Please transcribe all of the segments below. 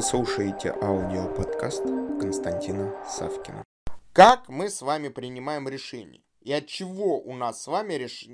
Вы слушаете аудиоподкаст Константина Савкина. Как мы с вами принимаем решение? И от чего у нас с вами реш...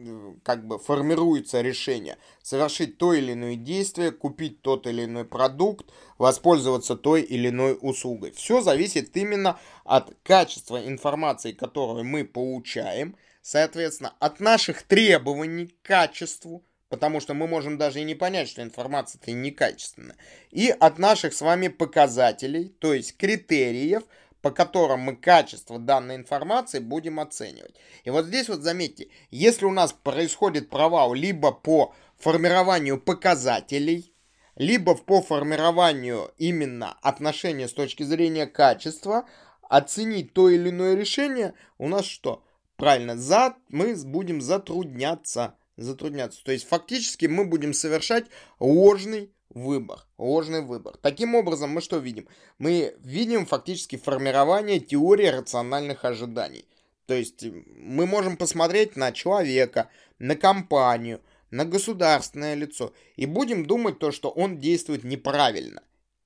как бы формируется решение совершить то или иное действие, купить тот или иной продукт, воспользоваться той или иной услугой. Все зависит именно от качества информации, которую мы получаем, соответственно, от наших требований к качеству, потому что мы можем даже и не понять, что информация-то некачественная, и от наших с вами показателей, то есть критериев, по которым мы качество данной информации будем оценивать. И вот здесь вот заметьте, если у нас происходит провал либо по формированию показателей, либо по формированию именно отношения с точки зрения качества, оценить то или иное решение у нас что? Правильно, за, мы будем затрудняться затрудняться. То есть фактически мы будем совершать ложный выбор. Ложный выбор. Таким образом, мы что видим? Мы видим фактически формирование теории рациональных ожиданий. То есть мы можем посмотреть на человека, на компанию, на государственное лицо и будем думать то, что он действует неправильно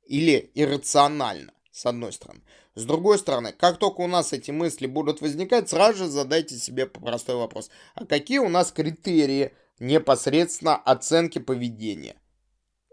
или иррационально с одной стороны. С другой стороны, как только у нас эти мысли будут возникать, сразу же задайте себе простой вопрос. А какие у нас критерии непосредственно оценки поведения?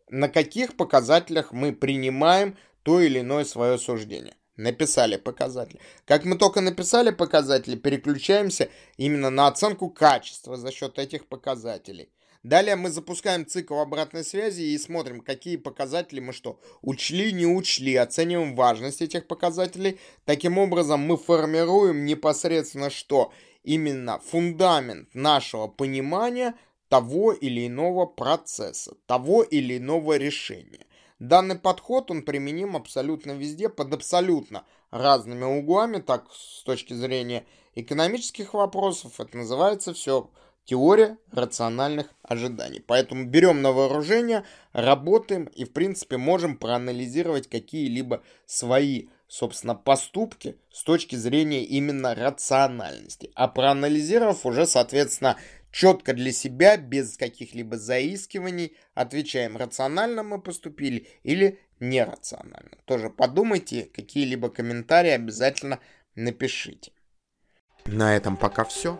На каких показателях мы принимаем то или иное свое суждение? Написали показатели. Как мы только написали показатели, переключаемся именно на оценку качества за счет этих показателей. Далее мы запускаем цикл обратной связи и смотрим, какие показатели мы что, учли, не учли, оцениваем важность этих показателей. Таким образом мы формируем непосредственно что? Именно фундамент нашего понимания того или иного процесса, того или иного решения. Данный подход, он применим абсолютно везде, под абсолютно разными углами, так с точки зрения экономических вопросов, это называется все теория рациональных ожиданий. Поэтому берем на вооружение, работаем и, в принципе, можем проанализировать какие-либо свои, собственно, поступки с точки зрения именно рациональности. А проанализировав уже, соответственно, четко для себя, без каких-либо заискиваний, отвечаем, рационально мы поступили или нерационально. Тоже подумайте, какие-либо комментарии обязательно напишите. На этом пока все.